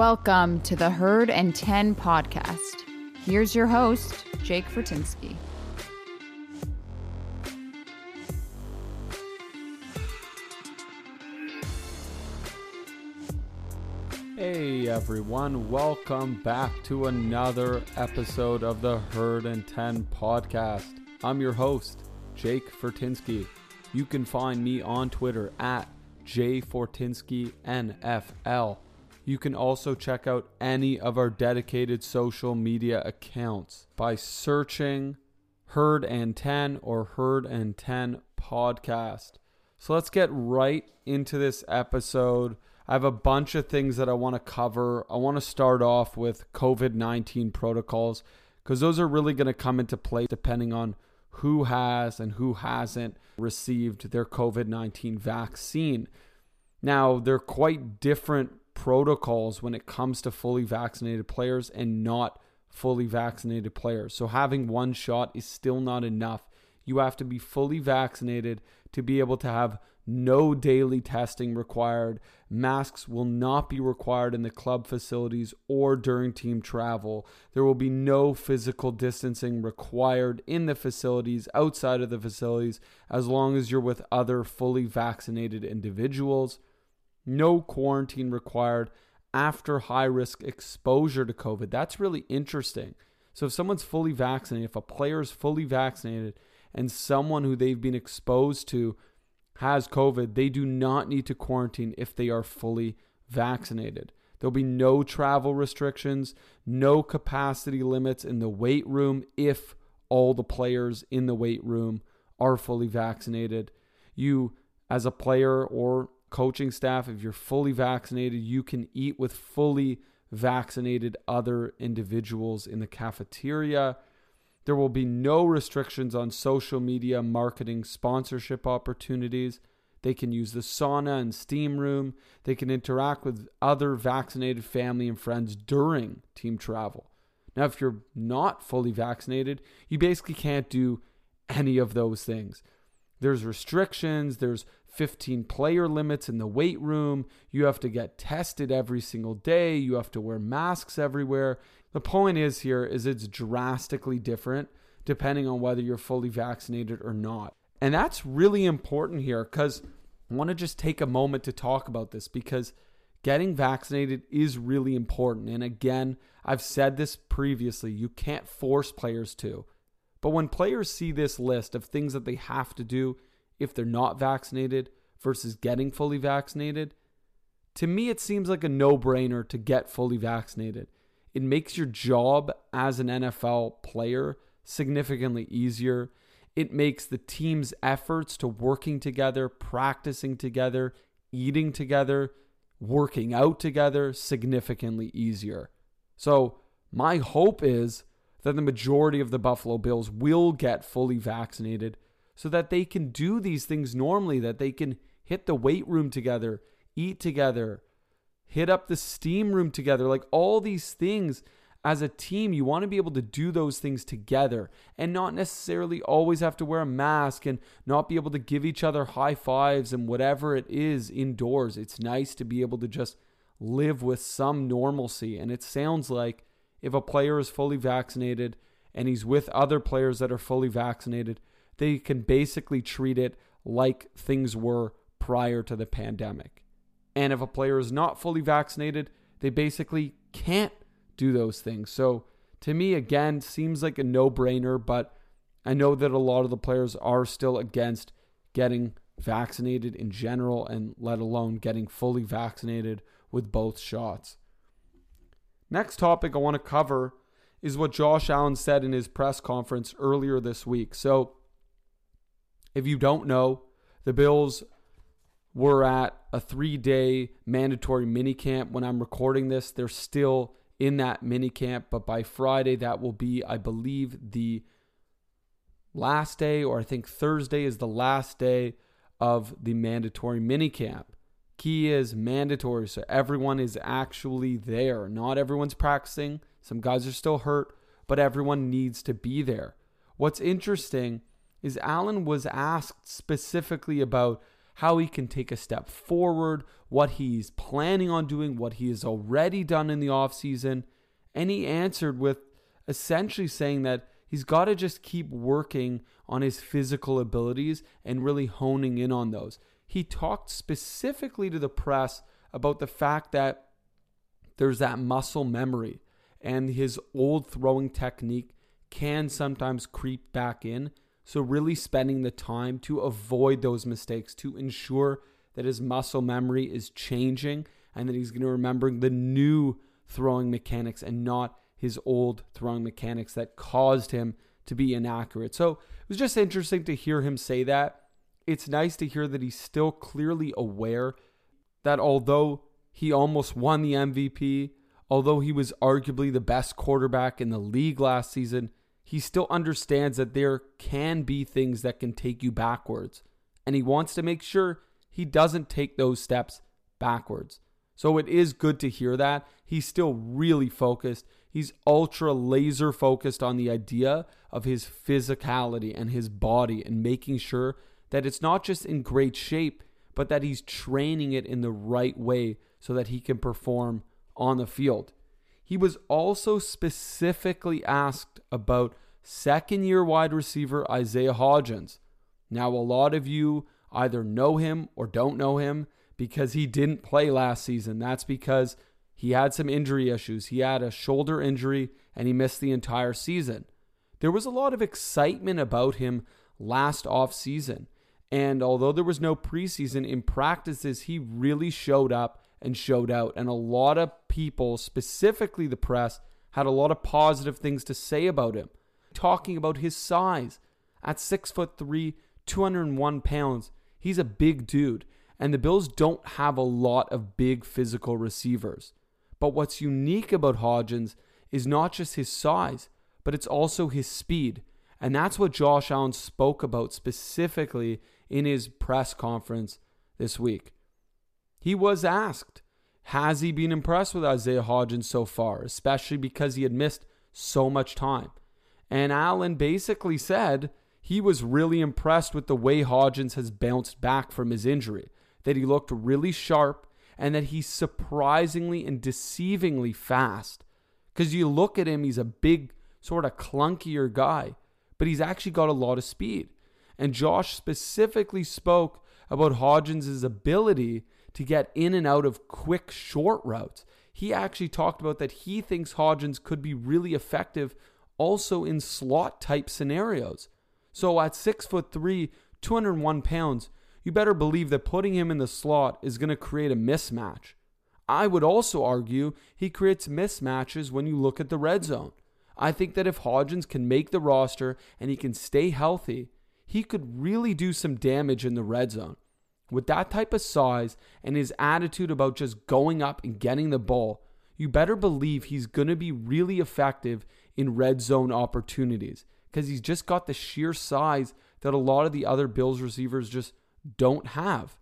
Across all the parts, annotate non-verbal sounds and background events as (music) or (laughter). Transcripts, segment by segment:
Welcome to the Herd and 10 podcast. Here's your host, Jake Fortinsky. Hey everyone, welcome back to another episode of the Herd and 10 podcast. I'm your host, Jake Fortinsky. You can find me on Twitter at jfortinskyNFL. You can also check out any of our dedicated social media accounts by searching Herd and 10 or Herd and 10 podcast. So let's get right into this episode. I have a bunch of things that I want to cover. I want to start off with COVID 19 protocols because those are really going to come into play depending on who has and who hasn't received their COVID 19 vaccine. Now, they're quite different protocols when it comes to fully vaccinated players and not fully vaccinated players. So having one shot is still not enough. You have to be fully vaccinated to be able to have no daily testing required. Masks will not be required in the club facilities or during team travel. There will be no physical distancing required in the facilities, outside of the facilities, as long as you're with other fully vaccinated individuals. No quarantine required after high risk exposure to COVID. That's really interesting. So, if someone's fully vaccinated, if a player is fully vaccinated and someone who they've been exposed to has COVID, they do not need to quarantine if they are fully vaccinated. There'll be no travel restrictions, no capacity limits in the weight room if all the players in the weight room are fully vaccinated. You, as a player or coaching staff, if you're fully vaccinated, you can eat with fully vaccinated other individuals in the cafeteria. There will be no restrictions on social media marketing sponsorship opportunities. They can use the sauna and steam room. They can interact with other vaccinated family and friends during team travel. Now, if you're not fully vaccinated, you basically can't do any of those things. There's restrictions, there's 15 player limits in the weight room. You have to get tested every single day. You have to wear masks everywhere. The point is here is it's drastically different depending on whether you're fully vaccinated or not. And that's really important here cuz I want to just take a moment to talk about this because getting vaccinated is really important. And again, I've said this previously, you can't force players to. But when players see this list of things that they have to do if they're not vaccinated versus getting fully vaccinated, to me, it seems like a no brainer to get fully vaccinated. It makes your job as an NFL player significantly easier. It makes the team's efforts to working together, practicing together, eating together, working out together significantly easier. So, my hope is that the majority of the Buffalo Bills will get fully vaccinated so that they can do these things normally, that they can hit the weight room together, eat together, hit up the steam room together. Like all these things as a team, you want to be able to do those things together and not necessarily always have to wear a mask and not be able to give each other high fives and whatever it is indoors. It's nice to be able to just live with some normalcy. And it sounds like if a player is fully vaccinated and he's with other players that are fully vaccinated, they can basically treat it like things were prior to the pandemic. And if a player is not fully vaccinated, they basically can't do those things. So to me, again, seems like a no brainer, but I know that a lot of the players are still against getting vaccinated in general and let alone getting fully vaccinated with both shots. Next topic I want to cover is what Josh Allen said in his press conference earlier this week. So, if you don't know, the Bills we're at a three day mandatory mini camp. When I'm recording this, they're still in that mini camp, but by Friday, that will be, I believe, the last day, or I think Thursday is the last day of the mandatory mini camp. Key is mandatory, so everyone is actually there. Not everyone's practicing. Some guys are still hurt, but everyone needs to be there. What's interesting is Allen was asked specifically about how he can take a step forward, what he's planning on doing, what he has already done in the offseason. And he answered with essentially saying that he's got to just keep working on his physical abilities and really honing in on those. He talked specifically to the press about the fact that there's that muscle memory and his old throwing technique can sometimes creep back in. So, really spending the time to avoid those mistakes, to ensure that his muscle memory is changing and that he's going to remember the new throwing mechanics and not his old throwing mechanics that caused him to be inaccurate. So, it was just interesting to hear him say that. It's nice to hear that he's still clearly aware that although he almost won the MVP, although he was arguably the best quarterback in the league last season, he still understands that there can be things that can take you backwards. And he wants to make sure he doesn't take those steps backwards. So it is good to hear that. He's still really focused. He's ultra laser focused on the idea of his physicality and his body and making sure that it's not just in great shape, but that he's training it in the right way so that he can perform on the field. He was also specifically asked about second year wide receiver Isaiah Hodgins. Now, a lot of you either know him or don't know him because he didn't play last season. That's because he had some injury issues. He had a shoulder injury and he missed the entire season. There was a lot of excitement about him last off season. And although there was no preseason in practices, he really showed up and showed out. And a lot of people, specifically the press, had a lot of positive things to say about him. Talking about his size. At six foot three, 201 pounds, he's a big dude. And the Bills don't have a lot of big physical receivers. But what's unique about Hodgins is not just his size, but it's also his speed. And that's what Josh Allen spoke about specifically in his press conference this week. He was asked, has he been impressed with Isaiah Hodgins so far, especially because he had missed so much time? And Allen basically said he was really impressed with the way Hodgins has bounced back from his injury, that he looked really sharp, and that he's surprisingly and deceivingly fast. Because you look at him, he's a big, sort of clunkier guy, but he's actually got a lot of speed. And Josh specifically spoke about Hodgins' ability to get in and out of quick short routes. He actually talked about that he thinks Hodgins could be really effective also in slot type scenarios. So at six foot three, 201 pounds, you better believe that putting him in the slot is going to create a mismatch. I would also argue he creates mismatches when you look at the red zone. I think that if Hodgins can make the roster and he can stay healthy, he could really do some damage in the red zone. With that type of size and his attitude about just going up and getting the ball, you better believe he's going to be really effective in red zone opportunities because he's just got the sheer size that a lot of the other Bills receivers just don't have.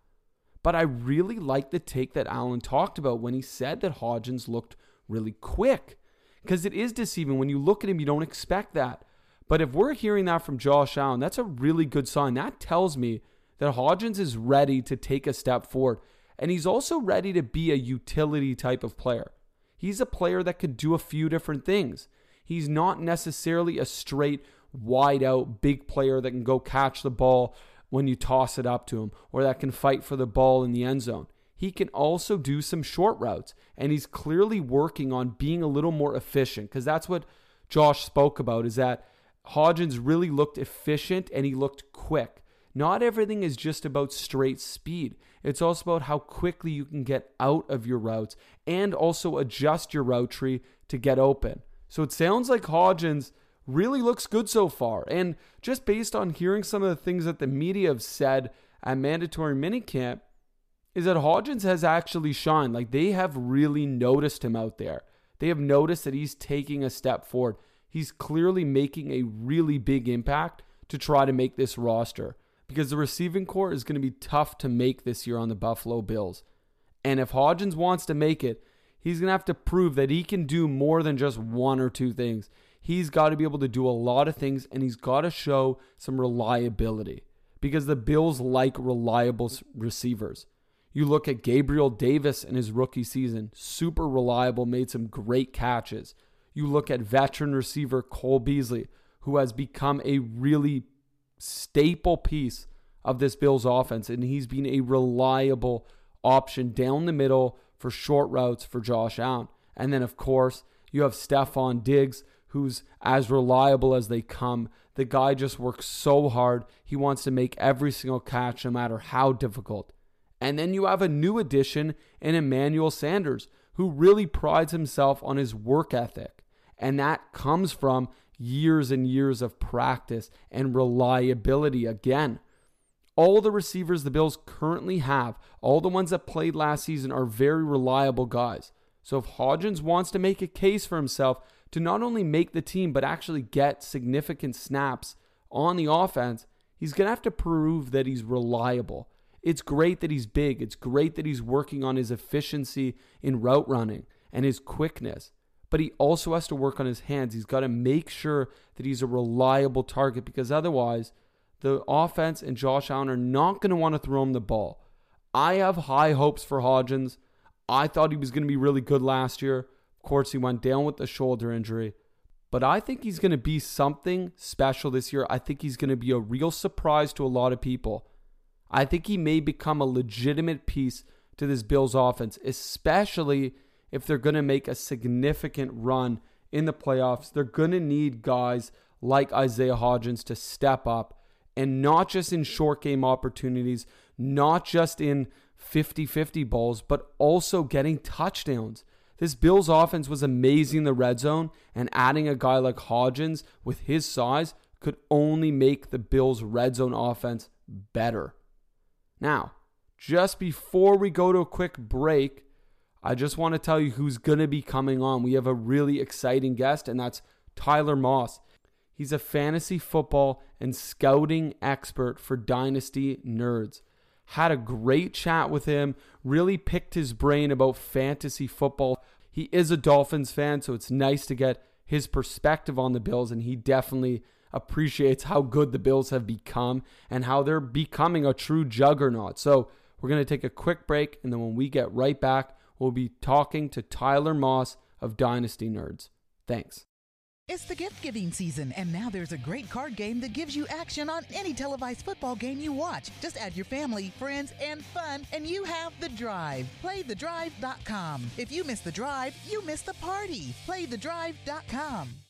But I really like the take that Allen talked about when he said that Hodgins looked really quick because it is deceiving. When you look at him, you don't expect that. But if we're hearing that from Josh Allen, that's a really good sign. That tells me that Hodgins is ready to take a step forward. And he's also ready to be a utility type of player. He's a player that could do a few different things. He's not necessarily a straight, wide out, big player that can go catch the ball when you toss it up to him or that can fight for the ball in the end zone. He can also do some short routes, and he's clearly working on being a little more efficient because that's what Josh spoke about is that Hodgins really looked efficient and he looked quick. Not everything is just about straight speed. It's also about how quickly you can get out of your routes and also adjust your route tree to get open. So it sounds like Hodgins really looks good so far. And just based on hearing some of the things that the media have said at mandatory minicamp, is that Hodgins has actually shined. Like they have really noticed him out there. They have noticed that he's taking a step forward. He's clearly making a really big impact to try to make this roster because the receiving core is going to be tough to make this year on the Buffalo Bills. And if Hodgins wants to make it, he's going to have to prove that he can do more than just one or two things. He's got to be able to do a lot of things and he's got to show some reliability because the Bills like reliable receivers. You look at Gabriel Davis in his rookie season, super reliable, made some great catches. You look at veteran receiver Cole Beasley, who has become a really staple piece of this Bills offense, and he's been a reliable option down the middle for short routes for Josh Allen. And then, of course, you have Stefon Diggs, who's as reliable as they come. The guy just works so hard. He wants to make every single catch, no matter how difficult. And then you have a new addition in Emmanuel Sanders, who really prides himself on his work ethic. And that comes from years and years of practice and reliability again. All the receivers the Bills currently have, all the ones that played last season, are very reliable guys. So if Hodgins wants to make a case for himself to not only make the team, but actually get significant snaps on the offense, he's going to have to prove that he's reliable. It's great that he's big. It's great that he's working on his efficiency in route running and his quickness but he also has to work on his hands. He's got to make sure that he's a reliable target because otherwise, the offense and Josh Allen are not going to want to throw him the ball. I have high hopes for Hodgins. I thought he was going to be really good last year. Of course, he went down with the shoulder injury. But I think he's going to be something special this year. I think he's going to be a real surprise to a lot of people. I think he may become a legitimate piece to this Bills offense, especially if they're going to make a significant run in the playoffs, they're going to need guys like Isaiah Hodgins to step up and not just in short game opportunities, not just in 50 50 balls, but also getting touchdowns. This Bills offense was amazing in the red zone, and adding a guy like Hodgins with his size could only make the Bills' red zone offense better. Now, just before we go to a quick break, I just want to tell you who's going to be coming on. We have a really exciting guest, and that's Tyler Moss. He's a fantasy football and scouting expert for Dynasty Nerds. Had a great chat with him, really picked his brain about fantasy football. He is a Dolphins fan, so it's nice to get his perspective on the Bills, and he definitely appreciates how good the Bills have become and how they're becoming a true juggernaut. So, we're going to take a quick break, and then when we get right back, we'll be talking to Tyler Moss of Dynasty Nerds. Thanks. It's the gift giving season, and now there's a great card game that gives you action on any televised football game you watch. Just add your family, friends, and fun, and you have the drive. PlayTheDrive.com. If you miss the drive, you miss the party. PlayTheDrive.com.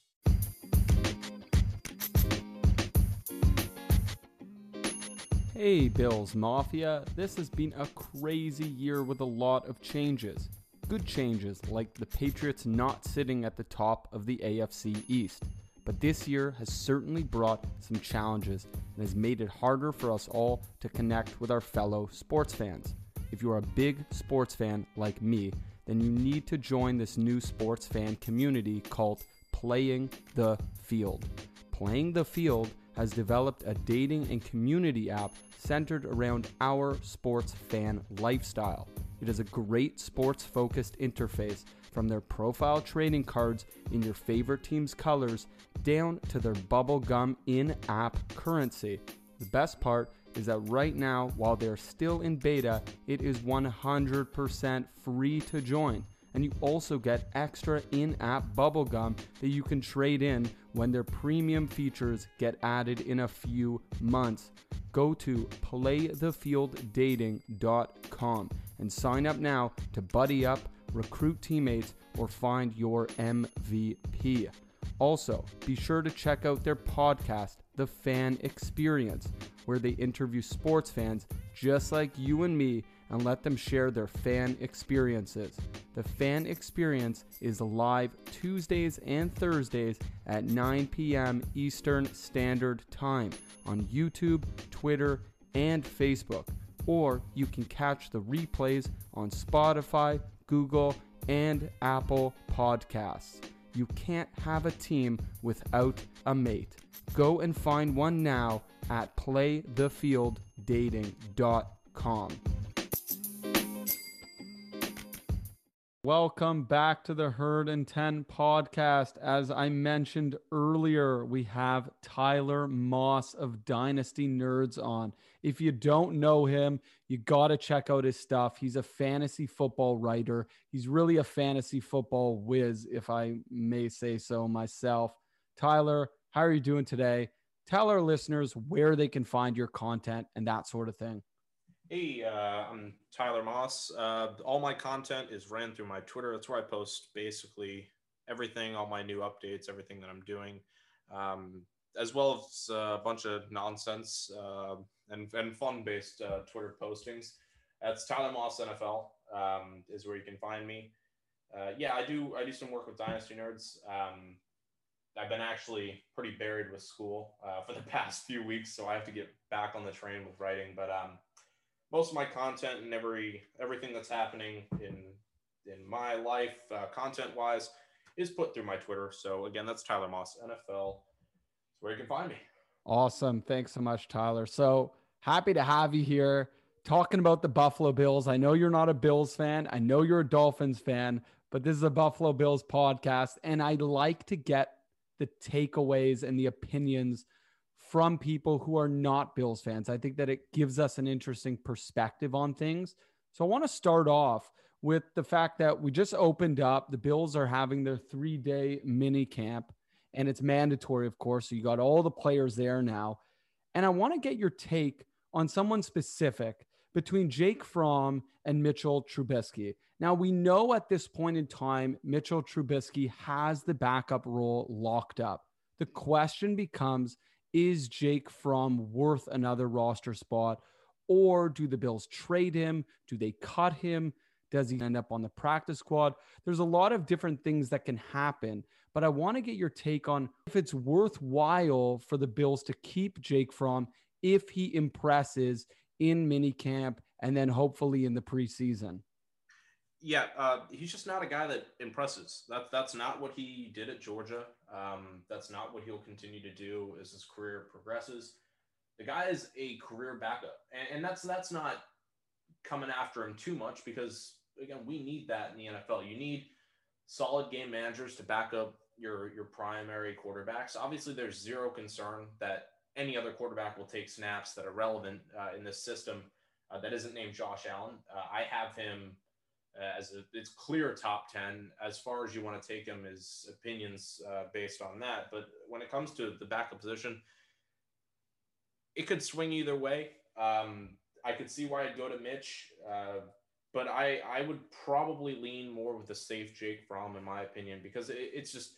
Hey, Bills Mafia. This has been a crazy year with a lot of changes. Good changes, like the Patriots not sitting at the top of the AFC East. But this year has certainly brought some challenges and has made it harder for us all to connect with our fellow sports fans. If you're a big sports fan like me, then you need to join this new sports fan community called Playing the Field. Playing the Field has developed a dating and community app centered around our sports fan lifestyle. It is a great sports focused interface from their profile trading cards in your favorite team's colors down to their bubblegum in app currency. The best part is that right now, while they're still in beta, it is 100% free to join. And you also get extra in app bubblegum that you can trade in when their premium features get added in a few months. Go to playthefielddating.com and sign up now to buddy up, recruit teammates, or find your MVP. Also, be sure to check out their podcast, The Fan Experience, where they interview sports fans just like you and me and let them share their fan experiences. The fan experience is live Tuesdays and Thursdays at 9 p.m. Eastern Standard Time on YouTube, Twitter, and Facebook. or you can catch the replays on Spotify, Google, and Apple Podcasts. You can't have a team without a mate. Go and find one now at playthefielddating.com. Welcome back to the Herd and 10 podcast. As I mentioned earlier, we have Tyler Moss of Dynasty Nerds on. If you don't know him, you got to check out his stuff. He's a fantasy football writer. He's really a fantasy football whiz, if I may say so myself. Tyler, how are you doing today? Tell our listeners where they can find your content and that sort of thing. Hey, uh, I'm Tyler Moss. Uh, all my content is ran through my Twitter. That's where I post basically everything, all my new updates, everything that I'm doing, um, as well as a bunch of nonsense uh, and, and fun based uh, Twitter postings. That's Tyler Moss NFL um, is where you can find me. Uh, yeah, I do. I do some work with Dynasty Nerds. Um, I've been actually pretty buried with school uh, for the (laughs) past few weeks, so I have to get back on the train with writing. But um, most of my content and every everything that's happening in in my life, uh, content wise, is put through my Twitter. So again, that's Tyler Moss NFL. That's where you can find me. Awesome. Thanks so much, Tyler. So happy to have you here talking about the Buffalo Bills. I know you're not a Bills fan. I know you're a Dolphins fan, but this is a Buffalo Bills podcast. And I like to get the takeaways and the opinions from people who are not Bills fans. I think that it gives us an interesting perspective on things. So I want to start off with the fact that we just opened up. The Bills are having their three day mini camp, and it's mandatory, of course. So you got all the players there now. And I want to get your take on someone specific between Jake Fromm and Mitchell Trubisky. Now, we know at this point in time, Mitchell Trubisky has the backup role locked up. The question becomes is Jake Fromm worth another roster spot? Or do the Bills trade him? Do they cut him? Does he end up on the practice squad? There's a lot of different things that can happen, but I want to get your take on if it's worthwhile for the Bills to keep Jake Fromm if he impresses in minicamp and then hopefully in the preseason. Yeah, uh, he's just not a guy that impresses. That, that's not what he did at Georgia. Um, that's not what he'll continue to do as his career progresses. The guy is a career backup, and, and that's that's not coming after him too much because again, we need that in the NFL. You need solid game managers to back up your your primary quarterbacks. Obviously, there's zero concern that any other quarterback will take snaps that are relevant uh, in this system uh, that isn't named Josh Allen. Uh, I have him as a, it's clear top 10 as far as you want to take him is opinions uh, based on that. But when it comes to the backup position it could swing either way. Um, i could see why i'd go to mitch uh, but I, I would probably lean more with the safe jake fromm in my opinion because it, it's just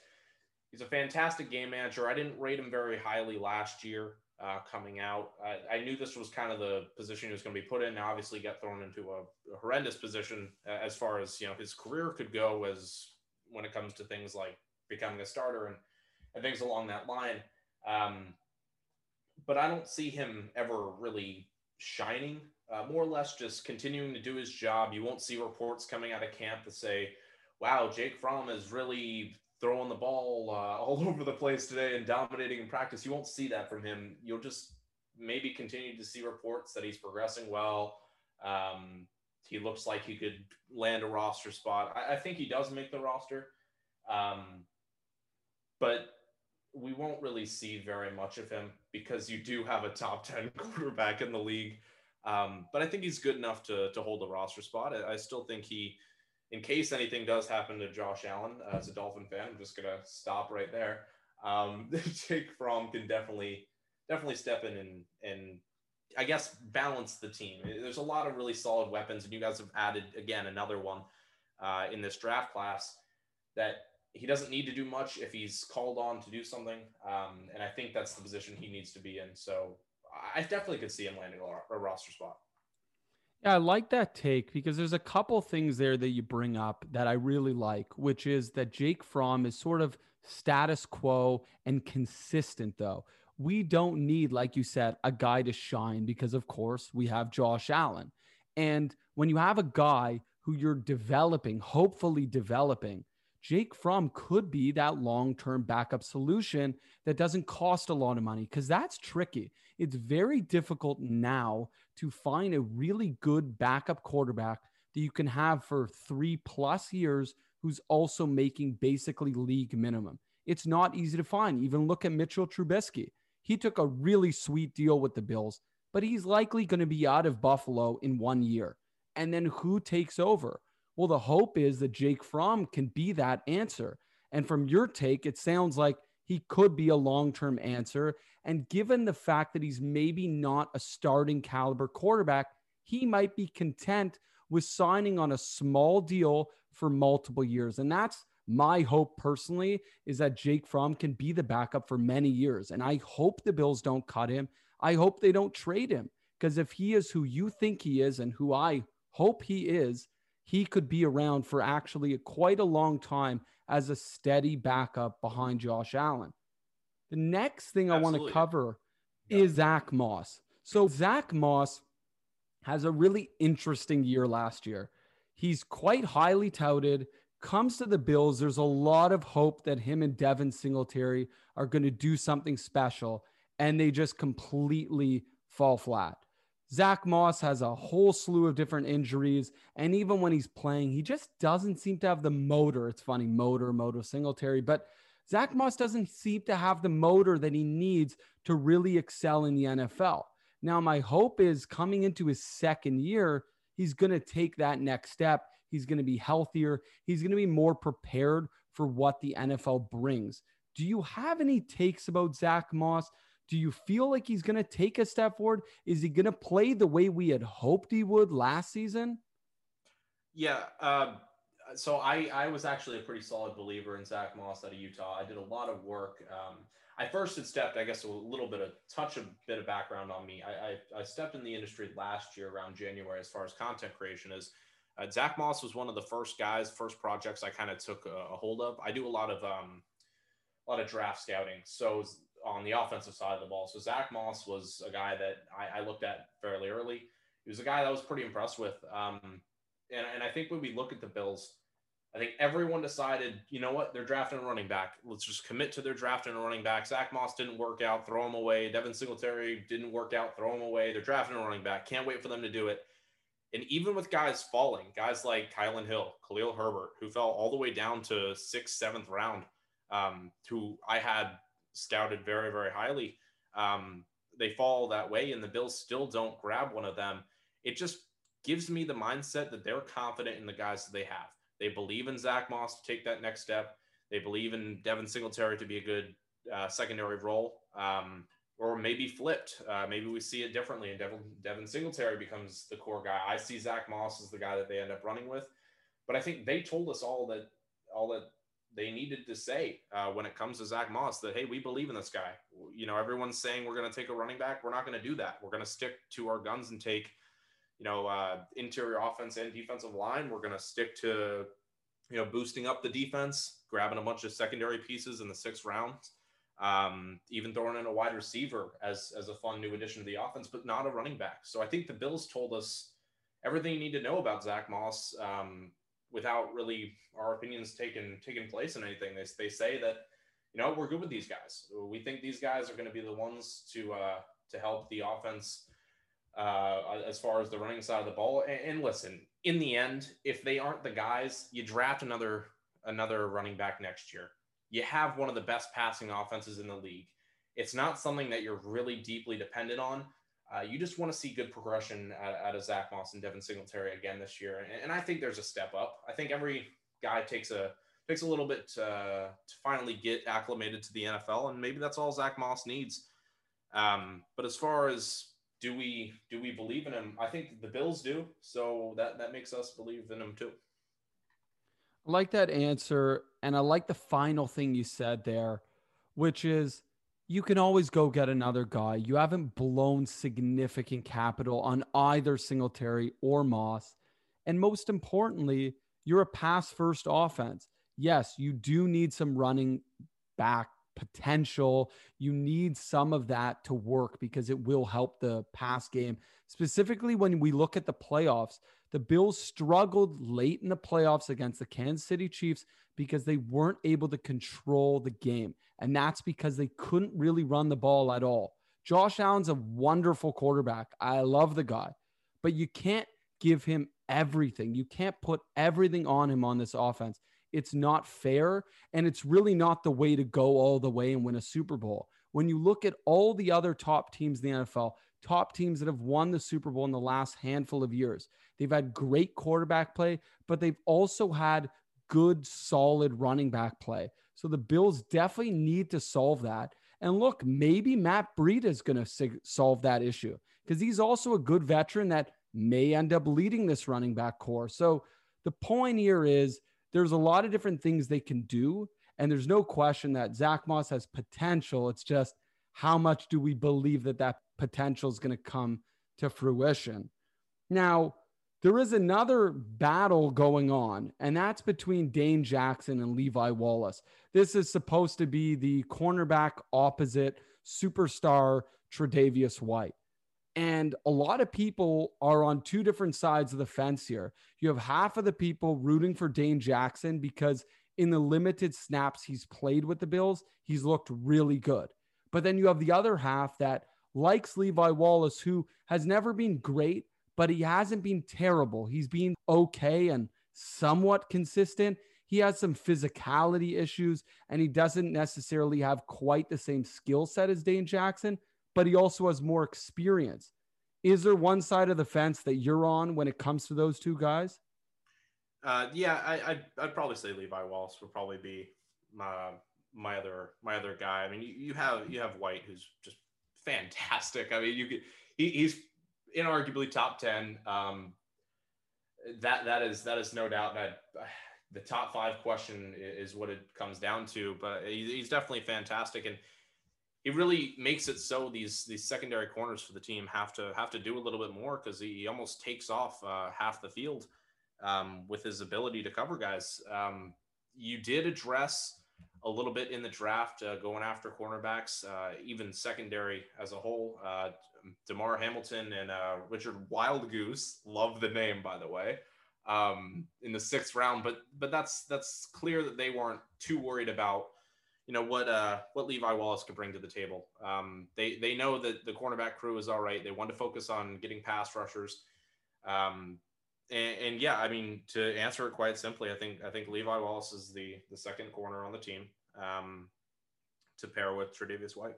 he's a fantastic game manager. I didn't rate him very highly last year uh, coming out. I, I, knew this was kind of the position he was going to be put in. Now, obviously, got thrown into a, a, horrendous position as far as you know his career could go, as when it comes to things like becoming a starter and, and things along that line. Um, but I don't see him ever really shining. Uh, more or less, just continuing to do his job. You won't see reports coming out of camp that say, "Wow, Jake Fromm is really throwing the ball uh, (laughs) all over the place today and dominating in practice. You won't see that from him. You'll just maybe continue to see reports that he's progressing well. Um, he looks like he could land a roster spot. I, I think he does make the roster, um, but we won't really see very much of him because you do have a top (laughs) 10 quarterback in the league. Um, but I think he's good enough to, to hold the roster spot. I, I still think he in case anything does happen to Josh Allen as a Dolphin fan, I'm just gonna stop right there. Um, (laughs) Jake Fromm can definitely definitely step in and and I guess balance the team. There's a lot of really solid weapons, and you guys have added again another one uh, in this draft class that he doesn't need to do much if he's called on to do something. Um, and I think that's the position he needs to be in. So I definitely could see him landing a roster spot. Yeah, I like that take because there's a couple things there that you bring up that I really like, which is that Jake Fromm is sort of status quo and consistent, though. we don't need, like you said, a guy to shine because, of course, we have Josh Allen. And when you have a guy who you're developing, hopefully developing, Jake Fromm could be that long term backup solution that doesn't cost a lot of money because that's tricky. It's very difficult now to find a really good backup quarterback that you can have for three plus years who's also making basically league minimum. It's not easy to find. Even look at Mitchell Trubisky. He took a really sweet deal with the Bills, but he's likely going to be out of Buffalo in one year. And then who takes over? Well, the hope is that Jake Fromm can be that answer. And from your take, it sounds like he could be a long term answer. And given the fact that he's maybe not a starting caliber quarterback, he might be content with signing on a small deal for multiple years. And that's my hope personally is that Jake Fromm can be the backup for many years. And I hope the Bills don't cut him. I hope they don't trade him because if he is who you think he is and who I hope he is, he could be around for actually a, quite a long time as a steady backup behind Josh Allen. The next thing Absolutely. I want to cover yeah. is Zach Moss. So, Zach Moss has a really interesting year last year. He's quite highly touted, comes to the Bills. There's a lot of hope that him and Devin Singletary are going to do something special, and they just completely fall flat. Zach Moss has a whole slew of different injuries. And even when he's playing, he just doesn't seem to have the motor. It's funny, motor, motor, Singletary. But Zach Moss doesn't seem to have the motor that he needs to really excel in the NFL. Now, my hope is coming into his second year, he's going to take that next step. He's going to be healthier. He's going to be more prepared for what the NFL brings. Do you have any takes about Zach Moss? Do you feel like he's going to take a step forward? Is he going to play the way we had hoped he would last season? Yeah. Um, so I, I was actually a pretty solid believer in Zach Moss out of Utah. I did a lot of work. Um, I first had stepped, I guess, a little bit of touch a bit of background on me. I, I, I stepped in the industry last year around January as far as content creation is. Uh, Zach Moss was one of the first guys, first projects I kind of took a, a, hold of. I do a lot of um, a lot of draft scouting. So on the offensive side of the ball. So Zach Moss was a guy that I, I looked at fairly early. He was a guy that I was pretty impressed with. Um, and, and I think when we look at the Bills, I think everyone decided, you know what, they're drafting a running back. Let's just commit to their drafting a running back. Zach Moss didn't work out, throw him away. Devin Singletary didn't work out, throw him away. They're drafting a running back. Can't wait for them to do it. And even with guys falling, guys like Kylin Hill, Khalil Herbert, who fell all the way down to sixth, seventh round, um, who I had scouted very, very highly. Um, they fall that way, and the Bills still don't grab one of them. It just gives me the mindset that they're confident in the guys that they have. They believe in Zach Moss to take that next step. They believe in Devin Singletary to be a good uh, secondary role, um, or maybe flipped. Uh, maybe we see it differently, and Devin, Devin Singletary becomes the core guy. I see Zach Moss as the guy that they end up running with, but I think they told us all that all that they needed to say uh, when it comes to Zach Moss that hey, we believe in this guy. You know, everyone's saying we're going to take a running back. We're not going to do that. We're going to stick to our guns and take, you know, uh, interior offense and defensive line. We're going to stick to, you know, boosting up the defense, grabbing a bunch of secondary pieces in the sixth rounds, um, even throwing in a wide receiver as as a fun new addition to the offense, but not a running back. So I think the Bills told us everything you need to know about Zach Moss. Um, without really our opinions taking taking place in anything. They, they say that you know we're good with these guys. We think these guys are going to be the ones to uh, to help the offense uh, as far as the running side of the ball. And, and, listen, in the end, if they aren't the guys, you draft another another running back next year. You have one of the best passing offenses in the league. It's not something that you're really deeply dependent on. Uh, you just want to see good progression out, out, of Zach Moss and Devin Singletary again this year, and, and, I think there's a step up. I think every guy takes a takes a little bit uh, to finally get acclimated to the NFL, and maybe that's all Zach Moss needs. Um, but as far as do we do we believe in him? I think the Bills do, so that that makes us believe in him too. I like that answer, and I like the final thing you said there, which is you can always go get another guy. You haven't blown significant capital on either Singletary or Moss. And most importantly, you're a pass first offense. Yes, you do need some running back potential. You need some of that to work because it will help the pass game. Specifically, when we look at the playoffs, the Bills struggled late in the playoffs against the Kansas City Chiefs because they weren't able to control the game. And that's because they couldn't really run the ball at all. Josh Allen's a wonderful quarterback. I love the guy, but you can't give him everything. You can't put everything on him on this offense. It's not fair. And it's really not the way to go all the way and win a Super Bowl. When you look at all the other top teams in the NFL, top teams that have won the Super Bowl in the last handful of years, they've had great quarterback play, but they've also had good, solid running back play. So the Bills definitely need to solve that. And look, maybe Matt Breida is going to solve that issue because he's also a good veteran that may end up leading this running back core. So the point here is there's a lot of different things they can do. And there's no question that Zach Moss has potential. It's just how much do we believe that that potential is going to come to fruition? Now, there is another battle going on, and that's between Dane Jackson and Levi Wallace. This is supposed to be the cornerback opposite superstar Tre'Davious White. And a lot of people are on two different sides of the fence here. You have half of the people rooting for Dane Jackson because in the limited snaps he's played with the Bills, he's looked really good. But then you have the other half that likes Levi Wallace, who has never been great, but he hasn't been terrible. He's been okay and somewhat consistent. He has some physicality issues and he doesn't necessarily have quite the same skill set as Dane Jackson, but he also has more experience. Is there one side of the fence that you're on when it comes to those two guys? Uh, yeah, I, I'd, I'd, probably say Levi Wallace would probably be my my other my other guy. I mean, you, you have you have White, who's just fantastic. I mean, you could he, he's inarguably top ten. Um, that that is that is no doubt that (sighs) the top five question is what it comes down to. But he's definitely fantastic, and he really makes it so these these secondary corners for the team have to have to do a little bit more because he, almost takes off uh, half the field um, with his ability to cover guys. Um, you did address a little bit in the draft, uh, going after cornerbacks, uh, even secondary as a whole. Uh, Damar Hamilton and uh, Rachad Wildgoose, love the name by the way, um, in the sixth round. But but that's that's clear that they weren't too worried about, you know what uh, what Levi Wallace could bring to the table. Um, they they know that the cornerback crew is all right. They want to focus on getting pass rushers. Um, and, and, yeah, I mean, to answer it quite simply, I think I think Levi Wallace is the the second corner on the team um, to pair with Tre'Davious White.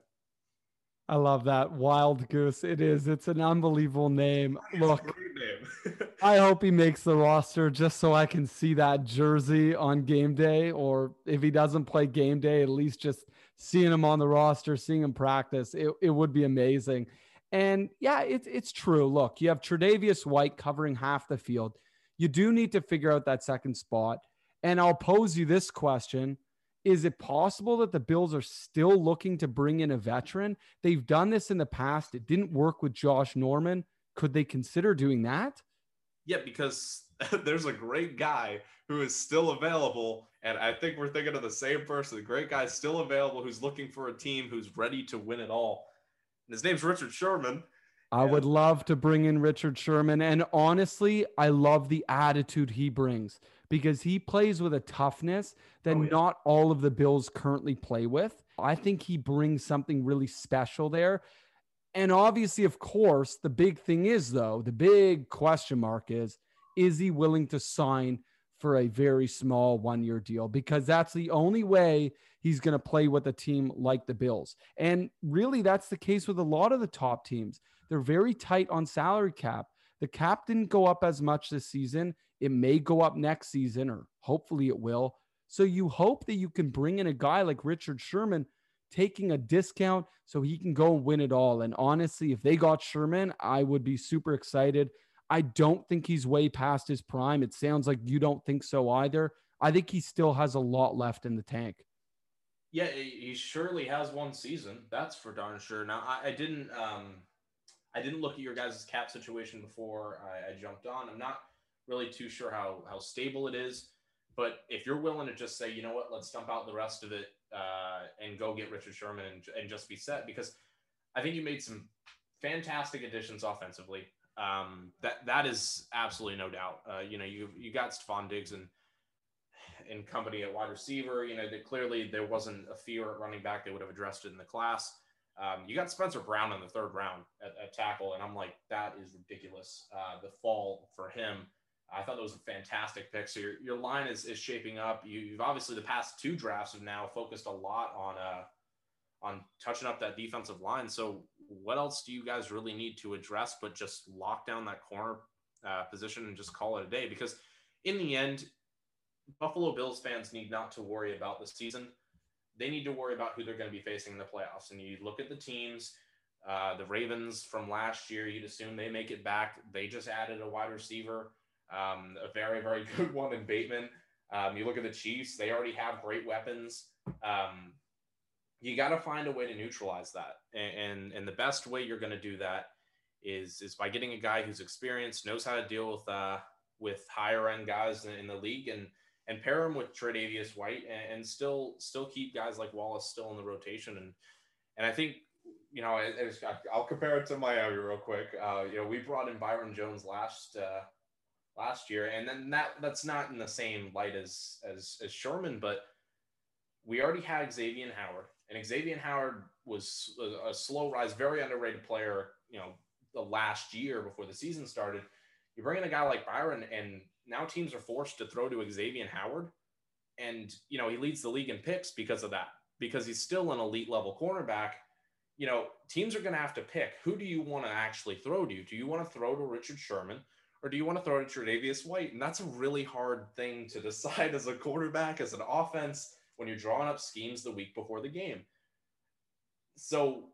I love that wild goose. It is. It's an unbelievable name. Look, name. (laughs) I hope he makes the roster just so I can see that jersey on game day, or if he doesn't play game day, at least just seeing him on the roster, seeing him practice. It, it would be amazing. And yeah, it's it's true. Look, you have Tre'Davious White covering half the field. You do need to figure out that second spot. And I'll pose you this question is it possible that the Bills are still looking to bring in a veteran? They've done this in the past. It didn't work with Josh Norman. Could they consider doing that? Yeah, because (laughs) there's a great guy who is still available. And I think we're thinking of the same person. The great guy still available who's looking for a team who's ready to win it all. His name's Richard Sherman. I would love to bring in Richard Sherman. And honestly, I love the attitude he brings because he plays with a toughness that oh, yeah. not all of the Bills currently play with. I think he brings something really special there. And obviously, of course, the big thing is, though, the big question mark is is he willing to sign for a very small one year deal? Because that's the only way he's going to play with a team like the Bills. And really, that's the case with a lot of the top teams. They're very tight on salary cap. The cap didn't go up as much this season. It may go up next season, or hopefully it will. So you hope that you can bring in a guy like Richard Sherman taking a discount so he can go and win it all. And honestly, if they got Sherman, I would be super excited. I don't think he's way past his prime. It sounds like you don't think so either. I think he still has a lot left in the tank. Yeah, he surely has one season. That's for darn sure. Now, I, I didn't, um, I didn't look at your guys' cap situation before I, I jumped on. I'm not really too sure how how stable it is. But if you're willing to just say, you know what, let's dump out the rest of it uh, and go get Richard Sherman and, and just be set, because I think you made some fantastic additions offensively. Um, that that is absolutely no doubt. Uh, you know, you you got Stefon Diggs and in company at wide receiver. You know, that clearly there wasn't a fear at running back. They would have addressed it in the class. Um, you got Spencer Brown in the third round at, at tackle, and I'm like, that is ridiculous. Uh, the fall for him. I thought that was a fantastic pick. So your, your line is, is shaping up. You, have obviously the past two drafts have now focused a lot on uh, on touching up that defensive line. So what else do you guys really need to address but just lock down that corner uh, position and just call it a day? Because in the end, Buffalo Bills fans need not to worry about the season. They need to worry about who they're going to be facing in the playoffs. And you look at the teams, uh, the Ravens from last year, you'd assume they make it back. They just added a wide receiver, um, a very, very (laughs) good one in Bateman. Um, you look at the Chiefs, they already have great weapons. Um, you got to find a way to neutralize that. And, and, the best way you're going to do that is, is by getting a guy who's experienced, knows how to deal with, uh, with higher end guys in, the league and, and pair him with Tre'Davious White and, and, still, still keep guys like Wallace still in the rotation. And, and I think, you know, I'll compare it to Miami real quick. Uh, you know, we brought in Byron Jones last, uh, last year, and then that that's not in the same light as, as, as Sherman, but we already had Xavien Howard and Xavien Howard was a, slow rise, very underrated player, you know, the last year before the season started. You bring in a guy like Byron, and now teams are forced to throw to Xavien Howard. And, you know, he leads the league in picks because of that, because he's still an elite level cornerback. You know, teams are going to have to pick who do you want to actually throw to? Do you want to throw to Richard Sherman or do you want to throw to Tre'Davious White? And that's a really hard thing to (laughs) decide as a quarterback, as an offense when you're drawing up schemes the week before the game. So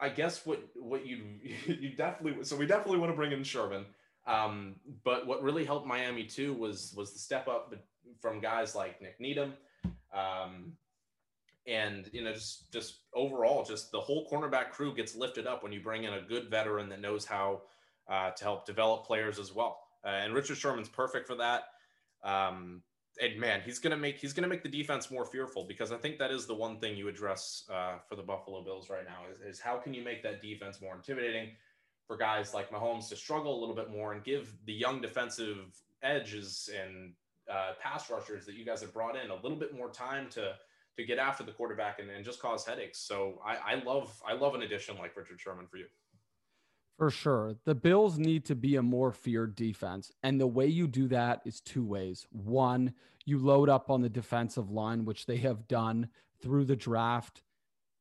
I guess what what you (laughs) you definitely so we definitely want to bring in Sherman. Um, but what really helped Miami too was was the step up from guys like Nik Needham, um, and you know just just overall just the whole cornerback crew gets lifted up when you bring in a good veteran that knows how uh, to help develop players as well. Uh, and Richard Sherman's perfect for that. Um, and man, he's gonna make he's gonna make the defense more fearful because I think that is the one thing you address uh, for the Buffalo Bills right now is, is how can you make that defense more intimidating for guys like Mahomes to struggle a little bit more and give the young defensive edges and uh, pass rushers that you guys have brought in a little bit more time to to get after the quarterback and, and just cause headaches. So I, I love I love an addition like Richard Sherman for you. For sure. The Bills need to be a more feared defense. And the way you do that is two ways. One, you load up on the defensive line, which they have done through the draft.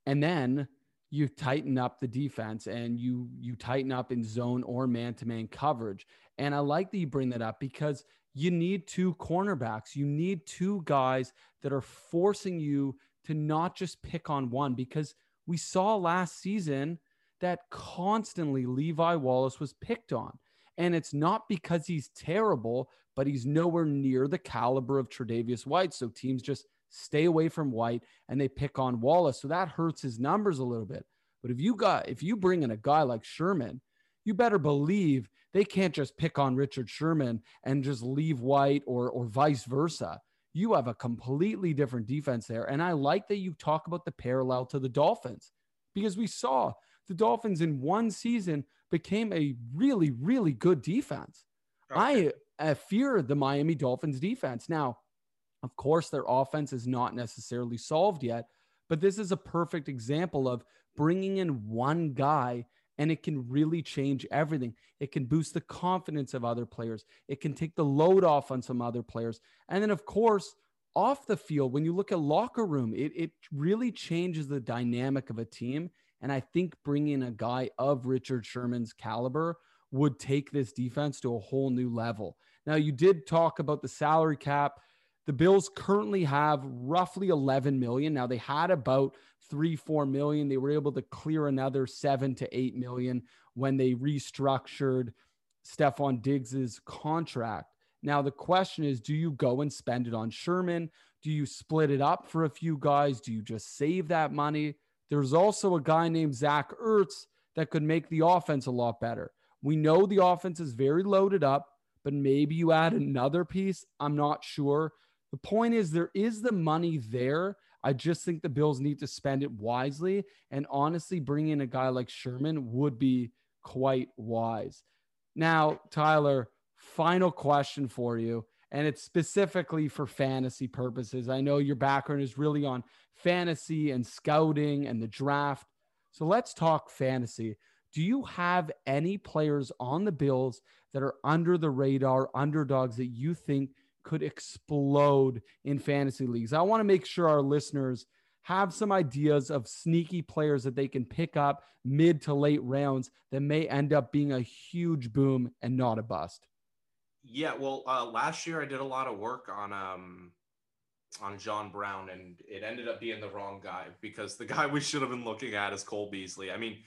And then you tighten up the defense and you you tighten up in zone or man-to-man coverage. And I like that you bring that up because you need two cornerbacks. You need two guys that are forcing you to not just pick on one because we saw last season that constantly Levi Wallace was picked on. And it's not because he's terrible, but he's nowhere near the caliber of Tre'Davious White. So teams just stay away from White and they pick on Wallace. So that hurts his numbers a little bit. But if you got if you bring in a guy like Sherman, you better believe they can't just pick on Richard Sherman and just leave White or or vice versa. You have a completely different defense there. And I like that you talk about the parallel to the Dolphins because we saw the Dolphins in one season became a really, really good defense. Oh, okay. I, I fear the Miami Dolphins defense. Now, of course, their offense is not necessarily solved yet, but this is a perfect example of bringing in one guy and it can really change everything. It can boost the confidence of other players. It can take the load off on some other players. And then, of course, off the field, when you look at locker room, it, it really changes the dynamic of a team and I think bringing a guy of Richard Sherman's caliber would take this defense to a whole new level. Now, you did talk about the salary cap. The Bills currently have roughly 11 million. Now, they had about three, four million. They were able to clear another seven to eight million when they restructured Stefon Diggs's contract. Now, the question is do you go and spend it on Sherman? Do you split it up for a few guys? Do you just save that money? There's also a guy named Zach Ertz that could make the offense a lot better. We know the offense is very loaded up, but maybe you add another piece. I'm not sure. The point is, there is the money there. I just think the Bills need to spend it wisely. And honestly, bringing in a guy like Sherman would be quite wise. Now, Tyler, final question for you. And it's specifically for fantasy purposes. I know your background is really on fantasy and scouting and the draft. So let's talk fantasy. Do you have any players on the Bills that are under the radar, underdogs that you think could explode in fantasy leagues. I want to make sure our listeners have some ideas of sneaky players that they can pick up mid to late rounds that may end up being a huge boom and not a bust. Yeah, well, uh, last year I did a lot of work on um, on John Brown, and it ended up being the wrong guy because the (laughs) guy we should have been looking at is Cole Beasley. I mean,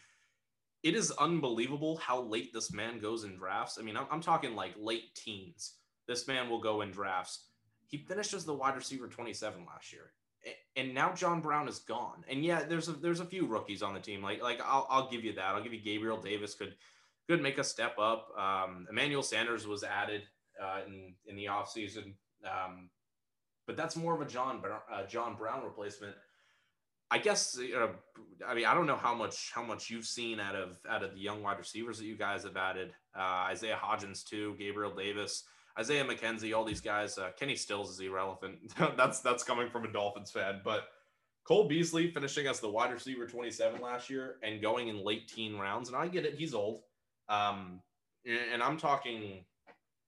it is unbelievable how late this man goes in drafts. I mean, I'm, I'm talking like late teens this man will go in drafts. He finished as the wide receiver 27 last year. And now John Brown is gone. And yeah, there's a there's a few rookies on the team. Like like I'll, I'll give you that. I'll give you Gabriel Davis could could make a step up. Um, Emmanuel Sanders was added uh, in in the offseason. Um, but that's more of a John uh, John Brown replacement. I guess uh, I mean I don't know how much how much you've seen out of out of the young wide receivers that you guys have added. Uh, Isaiah Hodgins too, Gabriel Davis. Isaiah McKenzie, all these guys. Uh, Kenny Stills is irrelevant. (laughs) that's that's coming from a Dolphins fan. But Cole Beasley finishing as the wide receiver 27 last year and going in late teen rounds. And I get it, he's old. Um, and I'm talking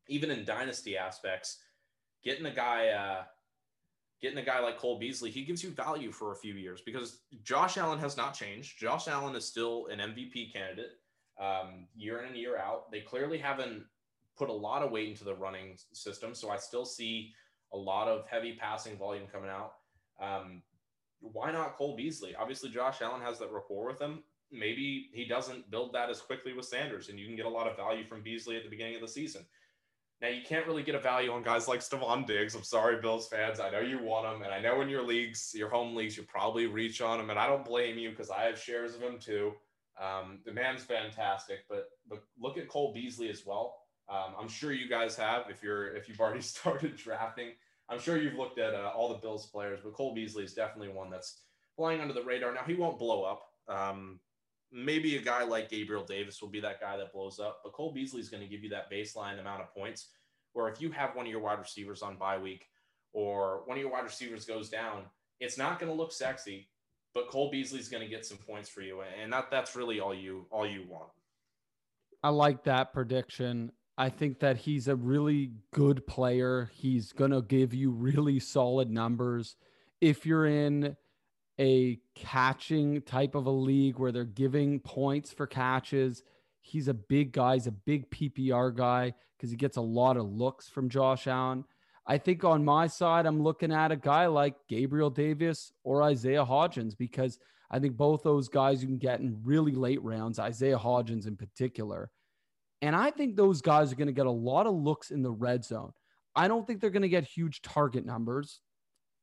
even in dynasty aspects, getting a guy, uh, getting a guy like Cole Beasley, he gives you value for a few years because Josh Allen has not changed. Josh Allen is still an MVP candidate um, year in and year out. They clearly haven't put a lot of weight into the running system. So I still see a lot of heavy passing volume coming out. Um, why not Cole Beasley? Obviously, Josh Allen has that rapport with him. Maybe he doesn't build that as quickly with Sanders, and you can get a lot of value from Beasley at the beginning of the season. Now, you can't really get a value on guys like Stefon Diggs. I'm sorry, Bills fans. I know you want him, and I know in your leagues, your home leagues, you probably reach on him, and I don't blame you because I have shares of him too. Um, the man's fantastic, but but look at Cole Beasley as well. Um, I'm sure you guys have if you're if you've already (laughs) started drafting. I'm sure you've looked at uh, all the Bills players, but Cole Beasley is definitely one that's flying under the radar. Now he won't blow up. Um, maybe a guy like Gabriel Davis will be that guy that blows up, but Cole Beasley is going to give you that baseline amount of points. Where if you have one of your wide receivers on bye week or one of your wide receivers goes down, it's not going to look sexy, but Cole Beasley is going to get some points for you, and that that's really all you all you want. I like that prediction. I think that he's a really good player. He's going to give you really solid numbers. If you're in a catching type of a league where they're giving points for catches, he's a big guy. He's a big PPR guy because he gets a lot of looks from Josh Allen. I think on my side, I'm looking at a guy like Gabriel Davis or Isaiah Hodgins because I think both those guys you can get in really late rounds, Isaiah Hodgins in particular. And I think those guys are going to get a lot of looks in the red zone. I don't think they're going to get huge target numbers.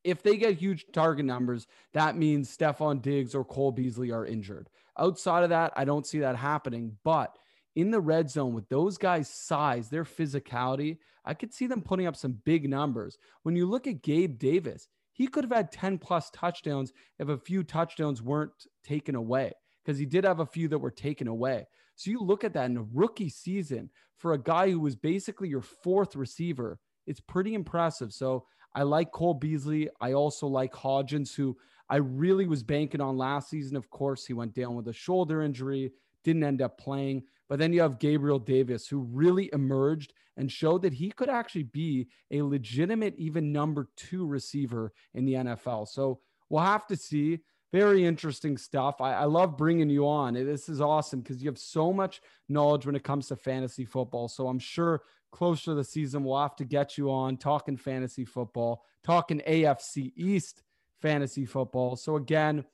If they get huge target numbers, that means Stefon Diggs or Cole Beasley are injured. Outside of that, I don't see that happening. But in the red zone with those guys' size, their physicality, I could see them putting up some big numbers. When you look at Gabe Davis, he could have had 10 plus touchdowns if a few touchdowns weren't taken away because he did have a few that were taken away. So you look at that in a rookie season for a guy who was basically your fourth receiver, it's pretty impressive. So I like Cole Beasley. I also like Hodgins, who I really was banking on last season. Of course, he went down with a shoulder injury, didn't end up playing. But then you have Gabriel Davis, who really emerged and showed that he could actually be a legitimate, even number two receiver in the NFL. So we'll have to see very interesting stuff. I, I love bringing you on. This is awesome because you have so much knowledge when it comes to fantasy football. So I'm sure closer to the season, we'll have to get you on talking fantasy football, talking AFC East fantasy football. So again,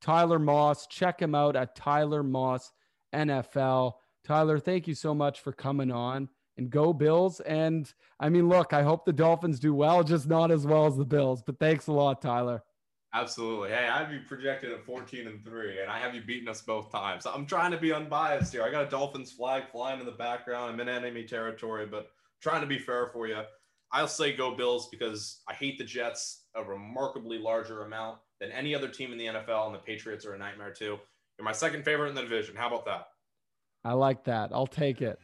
Tyler Moss, check him out at Tyler Moss NFL. Tyler, thank you so much for coming on and go Bills. And I mean, look, I hope the Dolphins do well, just not as well as the Bills. But thanks a lot, Tyler. Absolutely. Hey, I have you projected at 14 and three, and I have you beaten us both times. I'm trying to be unbiased here. I got a Dolphins flag flying in the background. I'm in enemy territory, but trying to be fair for you. I'll say go Bills because I hate the Jets a remarkably larger amount than any other team in the NFL, and the Patriots are a nightmare too. You're my second favorite in the division. How about that? I like that. I'll take it.